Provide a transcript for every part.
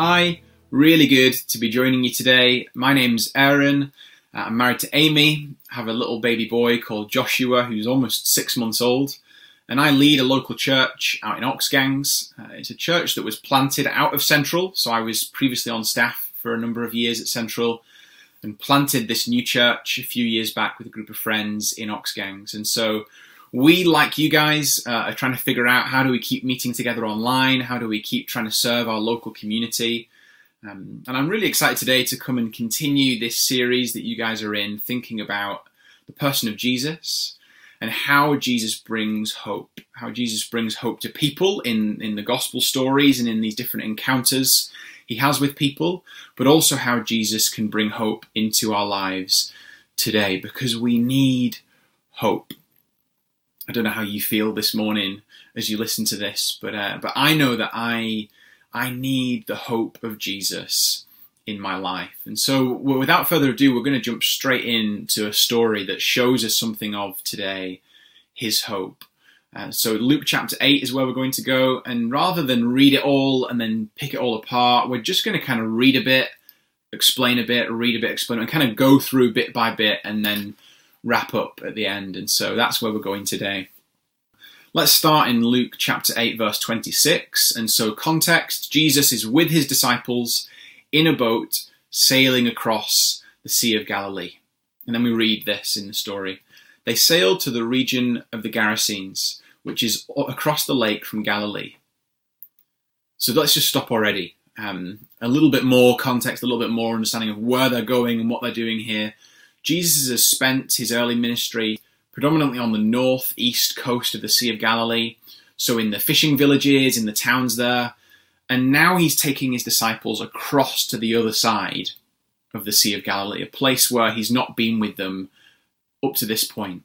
Hi, really good to be joining you today. My name's Aaron. Uh, I'm married to Amy, I have a little baby boy called Joshua who's almost six months old, and I lead a local church out in Oxgangs. Uh, it's a church that was planted out of Central, so I was previously on staff for a number of years at Central and planted this new church a few years back with a group of friends in Oxgangs. And so we, like you guys, uh, are trying to figure out how do we keep meeting together online? How do we keep trying to serve our local community? Um, and I'm really excited today to come and continue this series that you guys are in, thinking about the person of Jesus and how Jesus brings hope, how Jesus brings hope to people in, in the gospel stories and in these different encounters he has with people, but also how Jesus can bring hope into our lives today because we need hope. I don't know how you feel this morning as you listen to this, but uh, but I know that I I need the hope of Jesus in my life. And so, without further ado, we're going to jump straight into a story that shows us something of today, His hope. Uh, so Luke chapter 8 is where we're going to go, and rather than read it all and then pick it all apart, we're just going to kind of read a bit, explain a bit, read a bit, explain, and kind of go through bit by bit, and then wrap up at the end. And so that's where we're going today. Let's start in Luke chapter 8, verse 26. And so, context Jesus is with his disciples in a boat sailing across the Sea of Galilee. And then we read this in the story. They sailed to the region of the Gerasenes, which is across the lake from Galilee. So let's just stop already. Um, a little bit more context, a little bit more understanding of where they're going and what they're doing here. Jesus has spent his early ministry predominantly on the northeast coast of the Sea of Galilee, so in the fishing villages, in the towns there. And now he's taking his disciples across to the other side of the Sea of Galilee, a place where he's not been with them up to this point.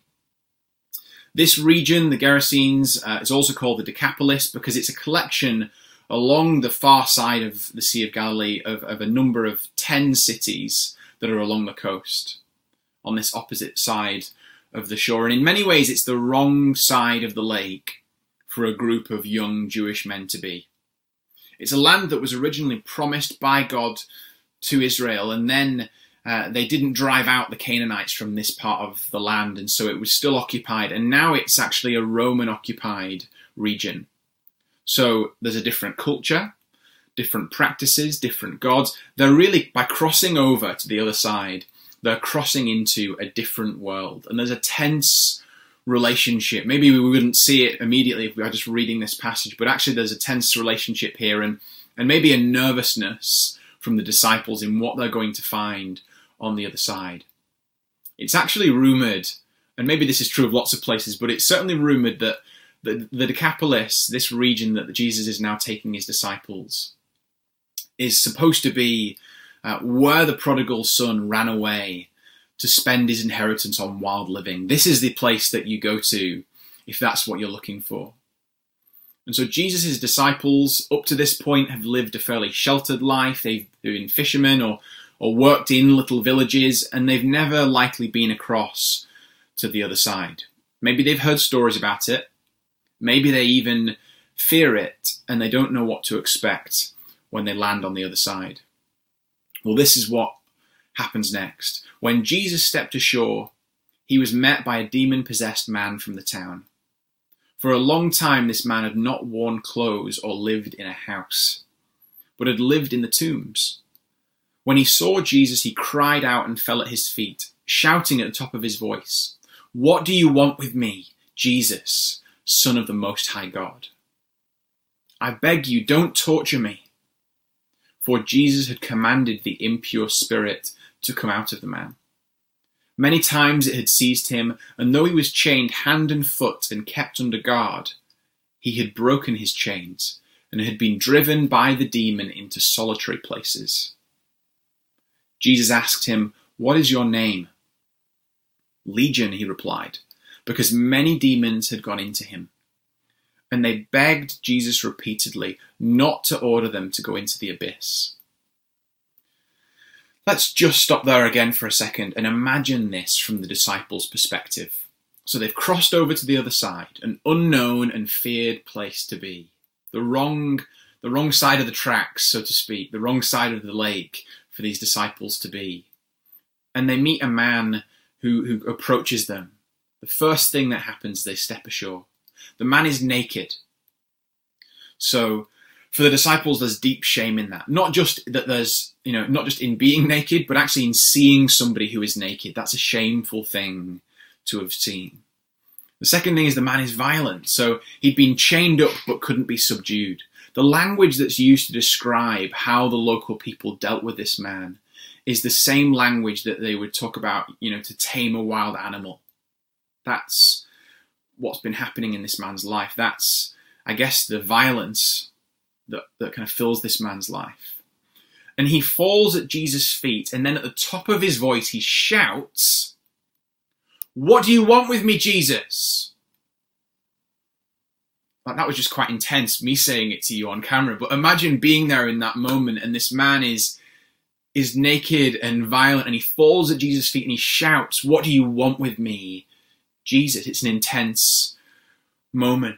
This region, the Gerasenes, uh, is also called the Decapolis because it's a collection along the far side of the Sea of Galilee of, of a number of 10 cities that are along the coast on this opposite side of the shore. And in many ways, it's the wrong side of the lake for a group of young Jewish men to be. It's a land that was originally promised by God to Israel, and then uh, they didn't drive out the Canaanites from this part of the land, and so it was still occupied. And now it's actually a Roman occupied region. So there's a different culture, different practices, different gods. They're really, by crossing over to the other side, they're crossing into a different world. And there's a tense relationship. Maybe we wouldn't see it immediately if we were just reading this passage, but actually there's a tense relationship here and, and maybe a nervousness from the disciples in what they're going to find on the other side. It's actually rumoured, and maybe this is true of lots of places, but it's certainly rumoured that the, the Decapolis, this region that Jesus is now taking his disciples, is supposed to be uh, where the prodigal son ran away to spend his inheritance on wild living. This is the place that you go to if that's what you're looking for. And so Jesus' disciples, up to this point, have lived a fairly sheltered life. They've been fishermen or, or worked in little villages, and they've never likely been across to the other side. Maybe they've heard stories about it. Maybe they even fear it, and they don't know what to expect when they land on the other side. Well, this is what happens next. When Jesus stepped ashore, he was met by a demon possessed man from the town. For a long time, this man had not worn clothes or lived in a house, but had lived in the tombs. When he saw Jesus, he cried out and fell at his feet, shouting at the top of his voice, What do you want with me, Jesus, Son of the Most High God? I beg you, don't torture me for Jesus had commanded the impure spirit to come out of the man. Many times it had seized him, and though he was chained hand and foot and kept under guard, he had broken his chains and had been driven by the demon into solitary places. Jesus asked him, What is your name? Legion, he replied, because many demons had gone into him and they begged Jesus repeatedly not to order them to go into the abyss. Let's just stop there again for a second and imagine this from the disciples' perspective. So they've crossed over to the other side, an unknown and feared place to be. The wrong, the wrong side of the tracks, so to speak, the wrong side of the lake for these disciples to be. And they meet a man who, who approaches them. The first thing that happens, they step ashore. The man is naked. So for the disciples, there's deep shame in that. Not just that there's, you know, not just in being naked, but actually in seeing somebody who is naked. That's a shameful thing to have seen. The second thing is the man is violent. So he'd been chained up but couldn't be subdued. The language that's used to describe how the local people dealt with this man is the same language that they would talk about, you know, to tame a wild animal. That's what's been happening in this man's life. That's, I guess, the violence that, that kind of fills this man's life. And he falls at Jesus' feet, and then at the top of his voice, he shouts, What do you want with me, Jesus? Like, that was just quite intense, me saying it to you on camera. But imagine being there in that moment, and this man is is naked and violent, and he falls at Jesus' feet and he shouts, What do you want with me, Jesus? It's an intense moment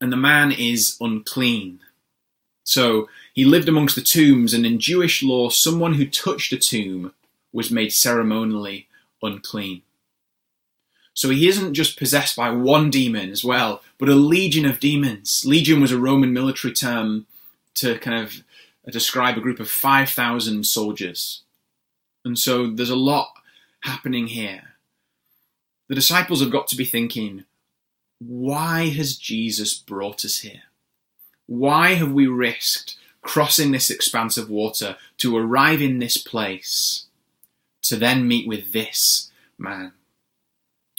and the man is unclean. So he lived amongst the tombs, and in Jewish law, someone who touched a tomb was made ceremonially unclean. So he isn't just possessed by one demon as well, but a legion of demons. Legion was a Roman military term to kind of describe a group of 5,000 soldiers. And so there's a lot happening here. The disciples have got to be thinking, why has Jesus brought us here? Why have we risked crossing this expanse of water to arrive in this place to then meet with this man?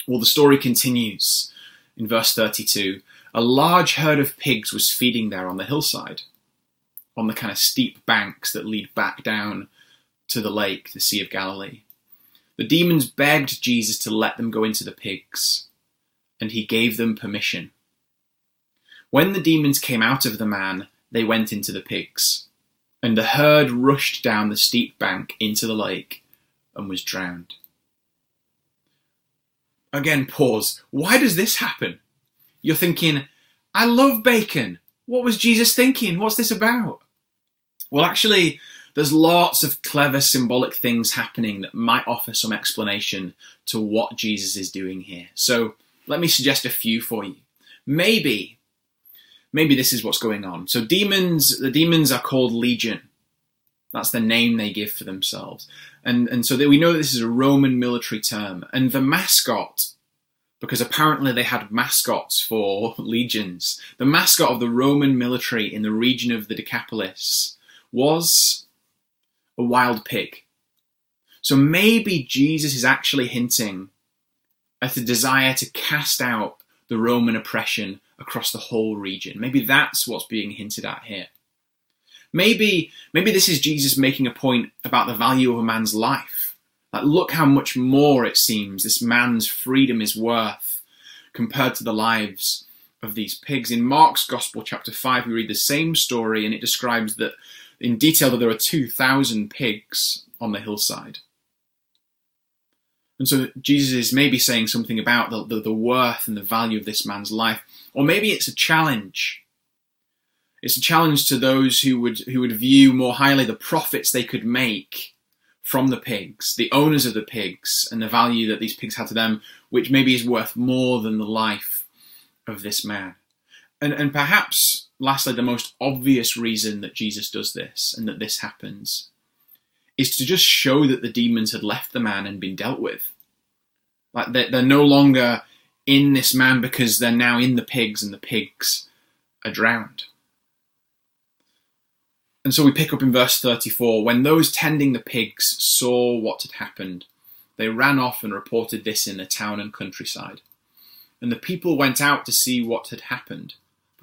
Well, the story continues in verse 32. A large herd of pigs was feeding there on the hillside, on the kind of steep banks that lead back down to the lake, the Sea of Galilee. The demons begged Jesus to let them go into the pigs and he gave them permission. When the demons came out of the man, they went into the pigs, and the herd rushed down the steep bank into the lake and was drowned. Again, pause. Why does this happen? You're thinking, I love bacon. What was Jesus thinking? What's this about? Well, actually, there's lots of clever symbolic things happening that might offer some explanation to what Jesus is doing here. So let me suggest a few for you. Maybe, maybe this is what's going on. So demons, the demons are called legion. That's the name they give for themselves. And, and so we know this is a Roman military term. And the mascot, because apparently they had mascots for legions, the mascot of the Roman military in the region of the Decapolis was a wild pig. So maybe Jesus is actually hinting at the desire to cast out the Roman oppression across the whole region. Maybe that's what's being hinted at here. Maybe, maybe this is Jesus making a point about the value of a man's life. Like, look how much more it seems this man's freedom is worth compared to the lives of these pigs. In Mark's Gospel, chapter 5, we read the same story, and it describes that in detail that there are 2,000 pigs on the hillside. And so Jesus is maybe saying something about the, the, the, worth and the value of this man's life. Or maybe it's a challenge. It's a challenge to those who would who would view more highly the profits they could make from the pigs, the owners of the pigs, and the value that these pigs had to them, which maybe is worth more than the life of this man. And and perhaps lastly, the most obvious reason that Jesus does this and that this happens is to just show that the demons had left the man and been dealt with. Like they're, they're no longer in this man because they're now in the pigs and the pigs are drowned. And so we pick up in verse 34 when those tending the pigs saw what had happened, they ran off and reported this in the town and countryside. And the people went out to see what had happened,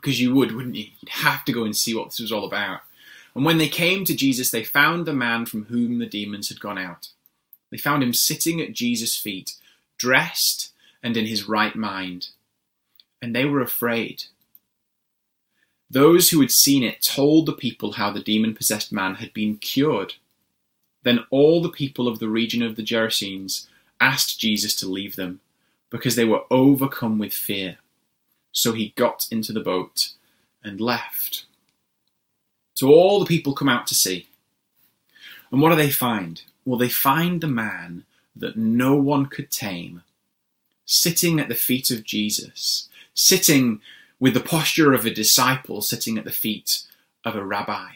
because you would, wouldn't you? You'd have to go and see what this was all about. And when they came to Jesus, they found the man from whom the demons had gone out. They found him sitting at Jesus' feet, dressed and in his right mind. And they were afraid. Those who had seen it told the people how the demon possessed man had been cured. Then all the people of the region of the Gerasenes asked Jesus to leave them, because they were overcome with fear. So he got into the boat and left. So all the people come out to see. And what do they find? Well, they find the man that no one could tame sitting at the feet of Jesus, sitting with the posture of a disciple sitting at the feet of a rabbi.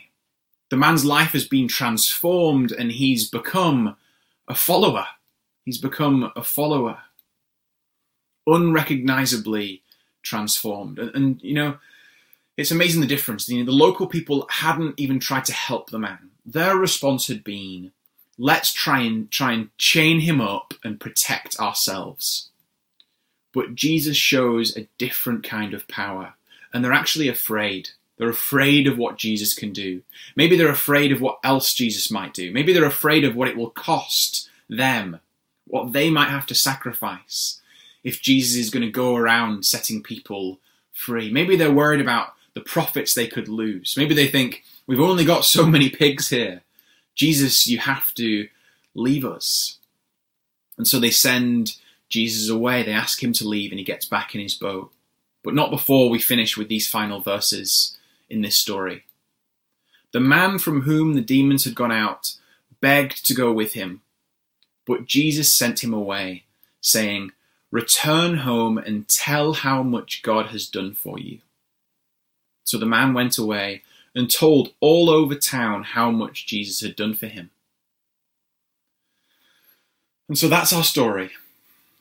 The man's life has been transformed and he's become a follower. He's become a follower. Unrecognizably transformed. And, and you know, it's amazing the difference. You know, the local people hadn't even tried to help the man. Their response had been, let's try and try and chain him up and protect ourselves. But Jesus shows a different kind of power, and they're actually afraid. They're afraid of what Jesus can do. Maybe they're afraid of what else Jesus might do. Maybe they're afraid of what it will cost them, what they might have to sacrifice if Jesus is going to go around setting people free. Maybe they're worried about the profits they could lose. Maybe they think, we've only got so many pigs here. Jesus, you have to leave us. And so they send Jesus away. They ask him to leave and he gets back in his boat. But not before we finish with these final verses in this story. The man from whom the demons had gone out begged to go with him, but Jesus sent him away, saying, Return home and tell how much God has done for you. So the man went away and told all over town how much Jesus had done for him. And so that's our story.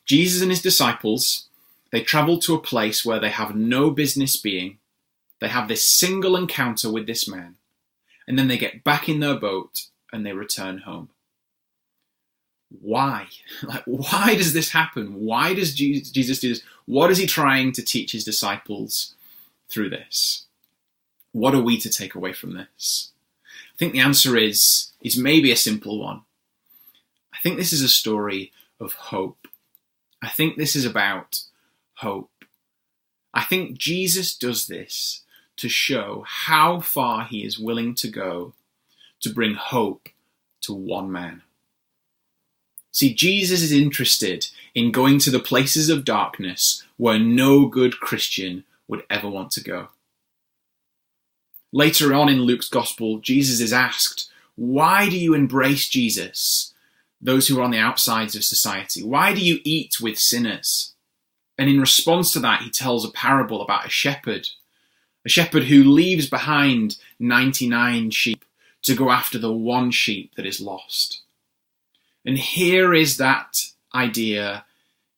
Jesus and his disciples, they travel to a place where they have no business being. They have this single encounter with this man, and then they get back in their boat and they return home. Why? Like, why does this happen? Why does Jesus do this? What is he trying to teach his disciples through this? What are we to take away from this? I think the answer is is maybe a simple one. I think this is a story of hope. I think this is about hope. I think Jesus does this to show how far he is willing to go to bring hope to one man. See, Jesus is interested in going to the places of darkness where no good Christian would ever want to go. Later on in Luke's Gospel, Jesus is asked, Why do you embrace Jesus, those who are on the outsides of society? Why do you eat with sinners? And in response to that, he tells a parable about a shepherd, a shepherd who leaves behind 99 sheep to go after the one sheep that is lost. And here is that idea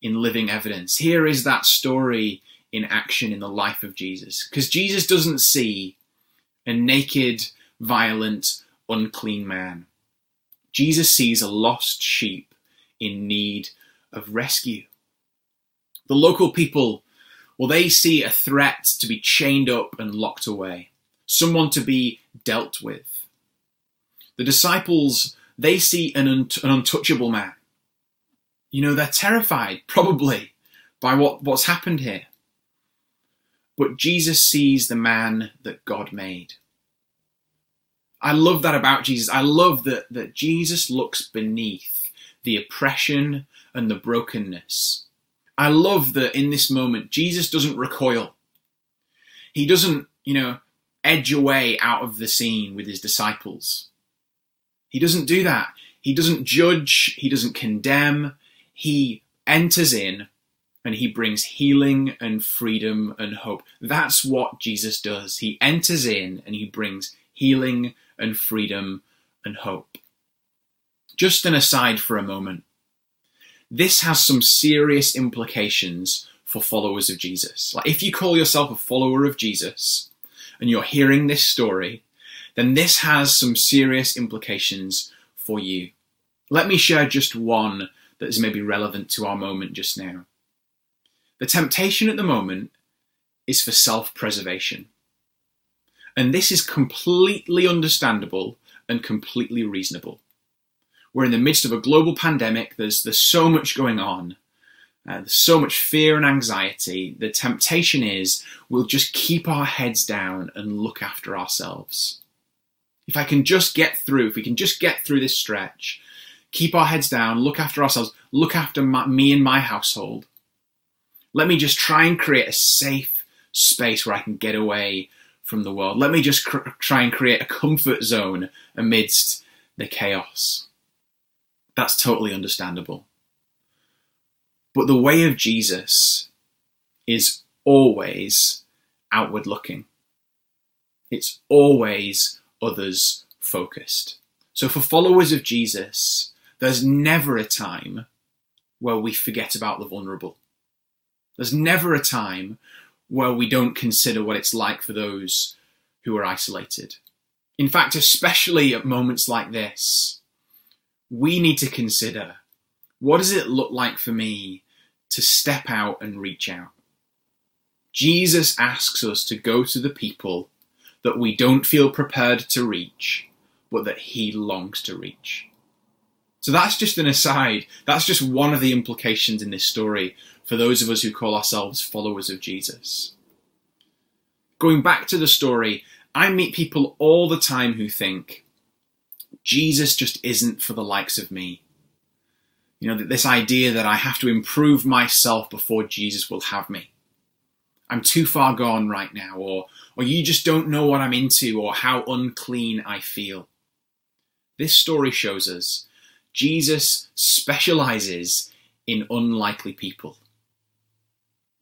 in living evidence. Here is that story in action in the life of Jesus. Because Jesus doesn't see a naked, violent, unclean man. Jesus sees a lost sheep in need of rescue. The local people, well, they see a threat to be chained up and locked away, someone to be dealt with. The disciples, they see an, un- an untouchable man. You know, they're terrified, probably, by what, what's happened here. But Jesus sees the man that God made. I love that about Jesus. I love that, that Jesus looks beneath the oppression and the brokenness. I love that in this moment, Jesus doesn't recoil. He doesn't, you know, edge away out of the scene with his disciples. He doesn't do that. He doesn't judge. He doesn't condemn. He enters in and he brings healing and freedom and hope. That's what Jesus does. He enters in and he brings healing and freedom and hope. Just an aside for a moment. This has some serious implications for followers of Jesus. Like if you call yourself a follower of Jesus and you're hearing this story, then this has some serious implications for you. Let me share just one that is maybe relevant to our moment just now. The temptation at the moment is for self preservation. And this is completely understandable and completely reasonable. We're in the midst of a global pandemic, there's, there's so much going on. Uh, there's so much fear and anxiety. The temptation is we'll just keep our heads down and look after ourselves. If I can just get through, if we can just get through this stretch, keep our heads down, look after ourselves, look after my, me and my household. Let me just try and create a safe space where I can get away from the world. Let me just cr- try and create a comfort zone amidst the chaos. That's totally understandable. But the way of Jesus is always outward looking. It's always others focused. So for followers of Jesus, there's never a time where we forget about the vulnerable. There's never a time where we don't consider what it's like for those who are isolated. In fact, especially at moments like this, we need to consider what does it look like for me to step out and reach out? Jesus asks us to go to the people that we don't feel prepared to reach, but that he longs to reach. So that's just an aside. That's just one of the implications in this story for those of us who call ourselves followers of Jesus. Going back to the story, I meet people all the time who think Jesus just isn't for the likes of me. You know, this idea that I have to improve myself before Jesus will have me. I'm too far gone right now, or, or you just don't know what I'm into, or how unclean I feel. This story shows us Jesus specializes in unlikely people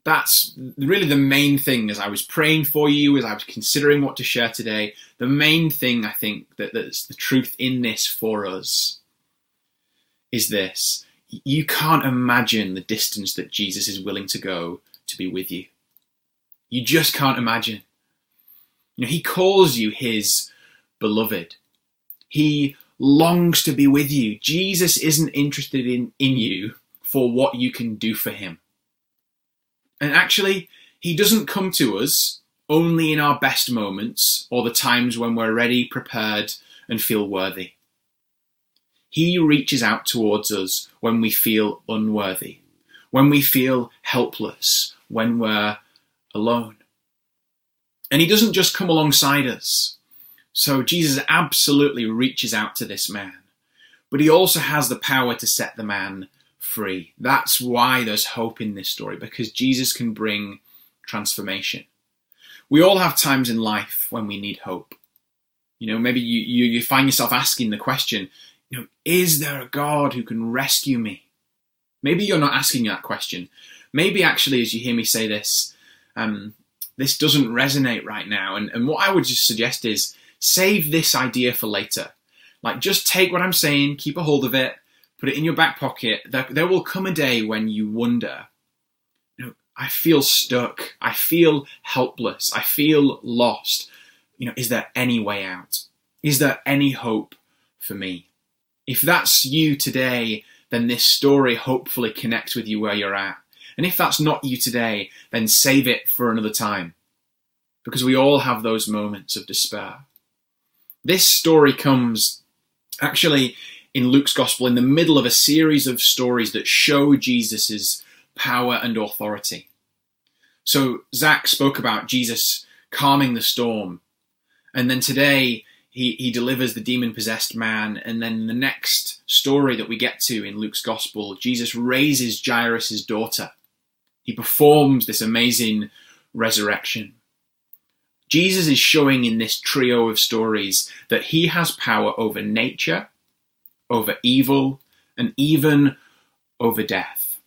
that's really the main thing as I was praying for you, as I was considering what to share today. The main thing I think that, that's the truth in this for us is this. You can't imagine the distance that Jesus is willing to go to be with you. You just can't imagine. You know, he calls you his beloved. He longs to be with you. Jesus isn't interested in, in you for what you can do for him. And actually, He doesn't come to us only in our best moments or the times when we're ready, prepared, and feel worthy. He reaches out towards us when we feel unworthy, when we feel helpless, when we're alone. And He doesn't just come alongside us. So Jesus absolutely reaches out to this man, but He also has the power to set the man free. That's why there's hope in this story, because Jesus can bring transformation. We all have times in life when we need hope. You know, maybe you, you, you find yourself asking the question, you know, is there a God who can rescue me? Maybe you're not asking that question. Maybe actually, as you hear me say this, um, this doesn't resonate right now. And, and what I would just suggest is save this idea for later. Like, just take what I'm saying, keep a hold of it, put it in your back pocket. There, there will come a day when you wonder, you know, I feel stuck. I feel helpless. I feel lost. You know, is there any way out? Is there any hope for me? If that's you today, then this story hopefully connects with you where you're at. And if that's not you today, then save it for another time. Because we all have those moments of despair. This story comes actually in Luke's gospel in the middle of a series of stories that show Jesus' power and authority. So Zach spoke about Jesus calming the storm. And then today he, he delivers the demon possessed man. And then the next story that we get to in Luke's gospel, Jesus raises Jairus' daughter. He performs this amazing resurrection. Jesus is showing in this trio of stories that he has power over nature, over evil, and even over death.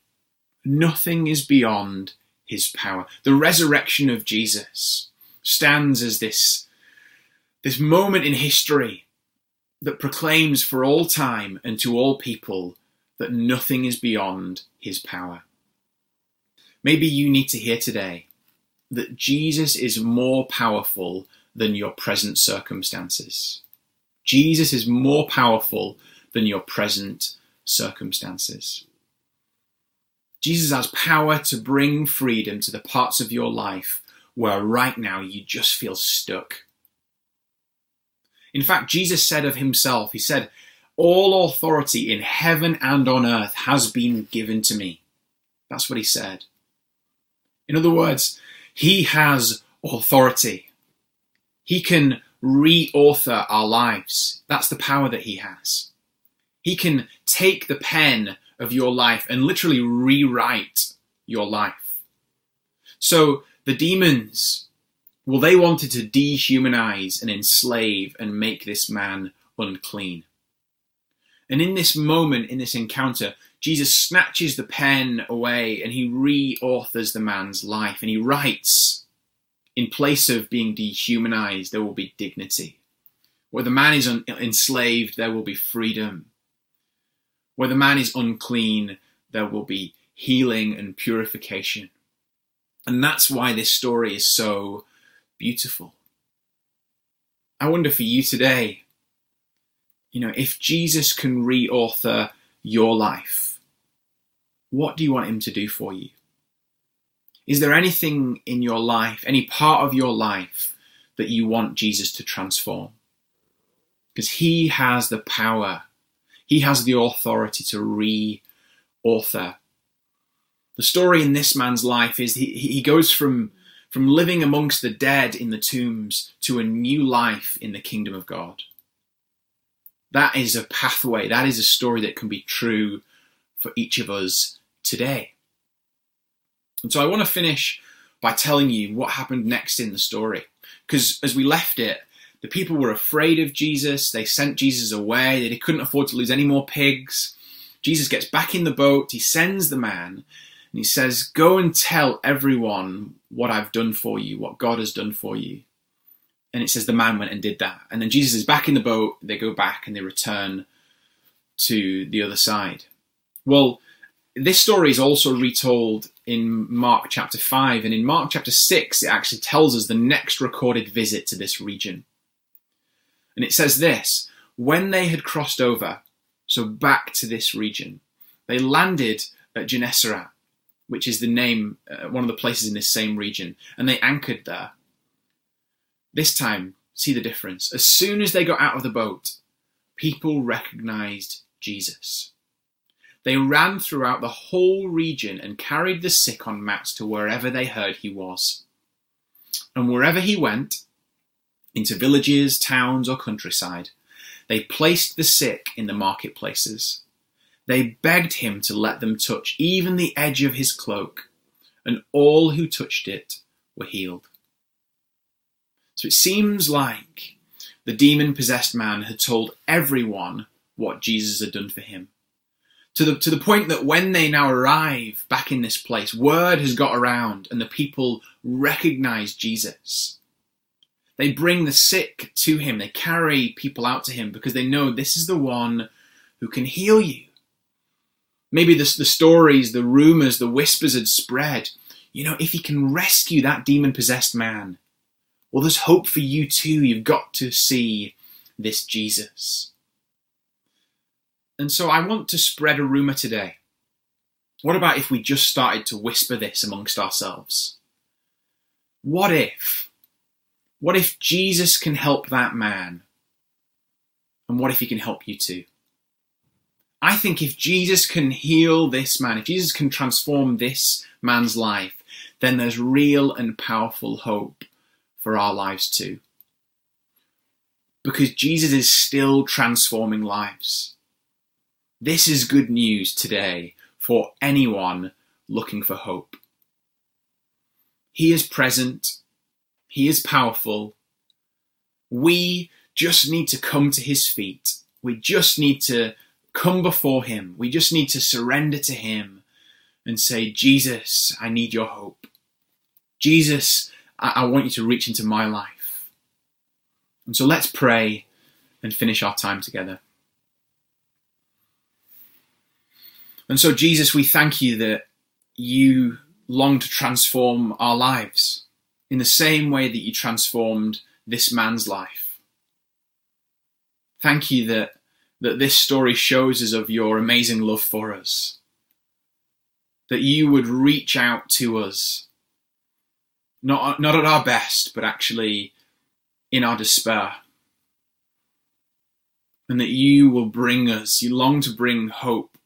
Nothing is beyond his power. The resurrection of Jesus stands as this, this moment in history that proclaims for all time and to all people that nothing is beyond his power. Maybe you need to hear today that Jesus is more powerful than your present circumstances. Jesus is more powerful than your present circumstances. Jesus has power to bring freedom to the parts of your life where right now you just feel stuck. In fact, Jesus said of himself, He said, All authority in heaven and on earth has been given to me. That's what He said. In other words, He has authority. He can re author our lives. That's the power that He has. He can take the pen of your life and literally rewrite your life. So the demons Well, they wanted to dehumanize and enslave and make this man unclean. And in this moment, in this encounter, Jesus snatches the pen away and he re authors the man's life and he writes, in place of being dehumanized, there will be dignity. Where the man is un- enslaved, there will be freedom. Where the man is unclean, there will be healing and purification. And that's why this story is so beautiful. I wonder for you today, you know, if Jesus can re-author your life, what do you want him to do for you? Is there anything in your life, any part of your life that you want Jesus to transform? Because he has the power, he has the authority to re-author. The story in this man's life is he, he goes from from living amongst the dead in the tombs to a new life in the kingdom of God. That is a pathway, that is a story that can be true for each of us today. And so I want to finish by telling you what happened next in the story. Because as we left it, the people were afraid of Jesus. They sent Jesus away. They couldn't afford to lose any more pigs. Jesus gets back in the boat. He sends the man and he says, Go and tell everyone what I've done for you, what God has done for you. And it says the man went and did that. And then Jesus is back in the boat. They go back and they return to the other side. Well, this story is also retold in Mark chapter 5. And in Mark chapter 6, it actually tells us the next recorded visit to this region. And it says this When they had crossed over, so back to this region, they landed at Gennesaret which is the name, uh, one of the places in this same region, and they anchored there. This time, see the difference. As soon as they got out of the boat, people recognized Jesus. They ran throughout the whole region and carried the sick on mats to wherever they heard he was. And wherever he went, into villages, towns, or countryside, they placed the sick in the marketplaces they begged him to let them touch even the edge of his cloak, and all who touched it were healed. So it seems like the demon possessed man had told everyone what Jesus had done for him. To the, to the point that when they now arrive back in this place, word has got around and the people recognize Jesus. They bring the sick to him, they carry people out to him because they know this is the one who can heal you. Maybe the, the stories, the rumors, the whispers had spread. You know, if he can rescue that demon possessed man, well, there's hope for you too. You've got to see this Jesus. And so I want to spread a rumor today. What about if we just started to whisper this amongst ourselves? What if? What if Jesus can help that man? And what if he can help you too? I think if Jesus can heal this man, if Jesus can transform this man's life, then there's real and powerful hope for our lives too. Because Jesus is still transforming lives. This is good news today for anyone looking for hope. He is present. He is powerful. We just need to come to his feet. We just need to come before Him. We just need to surrender to Him and say, Jesus, I need your hope. Jesus, I, I want you to reach into my life. And so let's pray and finish our time together. And so, Jesus, we thank you that you long to transform our lives in the same way that you transformed this man's life. Thank you that that this story shows us of your amazing love for us. That you would reach out to us, not, not at our best, but actually in our despair. And that you will bring us, you long to bring hope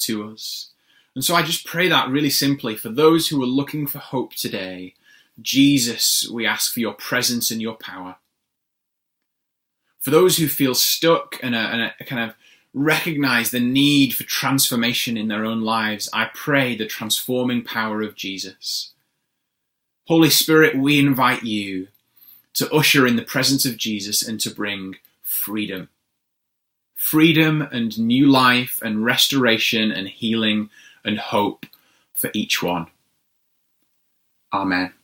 to us. And so I just pray that really simply for those who are looking for hope today. Jesus, we ask for your presence and your power for those who feel stuck and, and kind of recognize the need for transformation in their own lives, I pray the transforming power of Jesus. Holy Spirit, we invite you to usher in the presence of Jesus and to bring freedom. Freedom and new life and restoration and healing and hope for each one. Amen.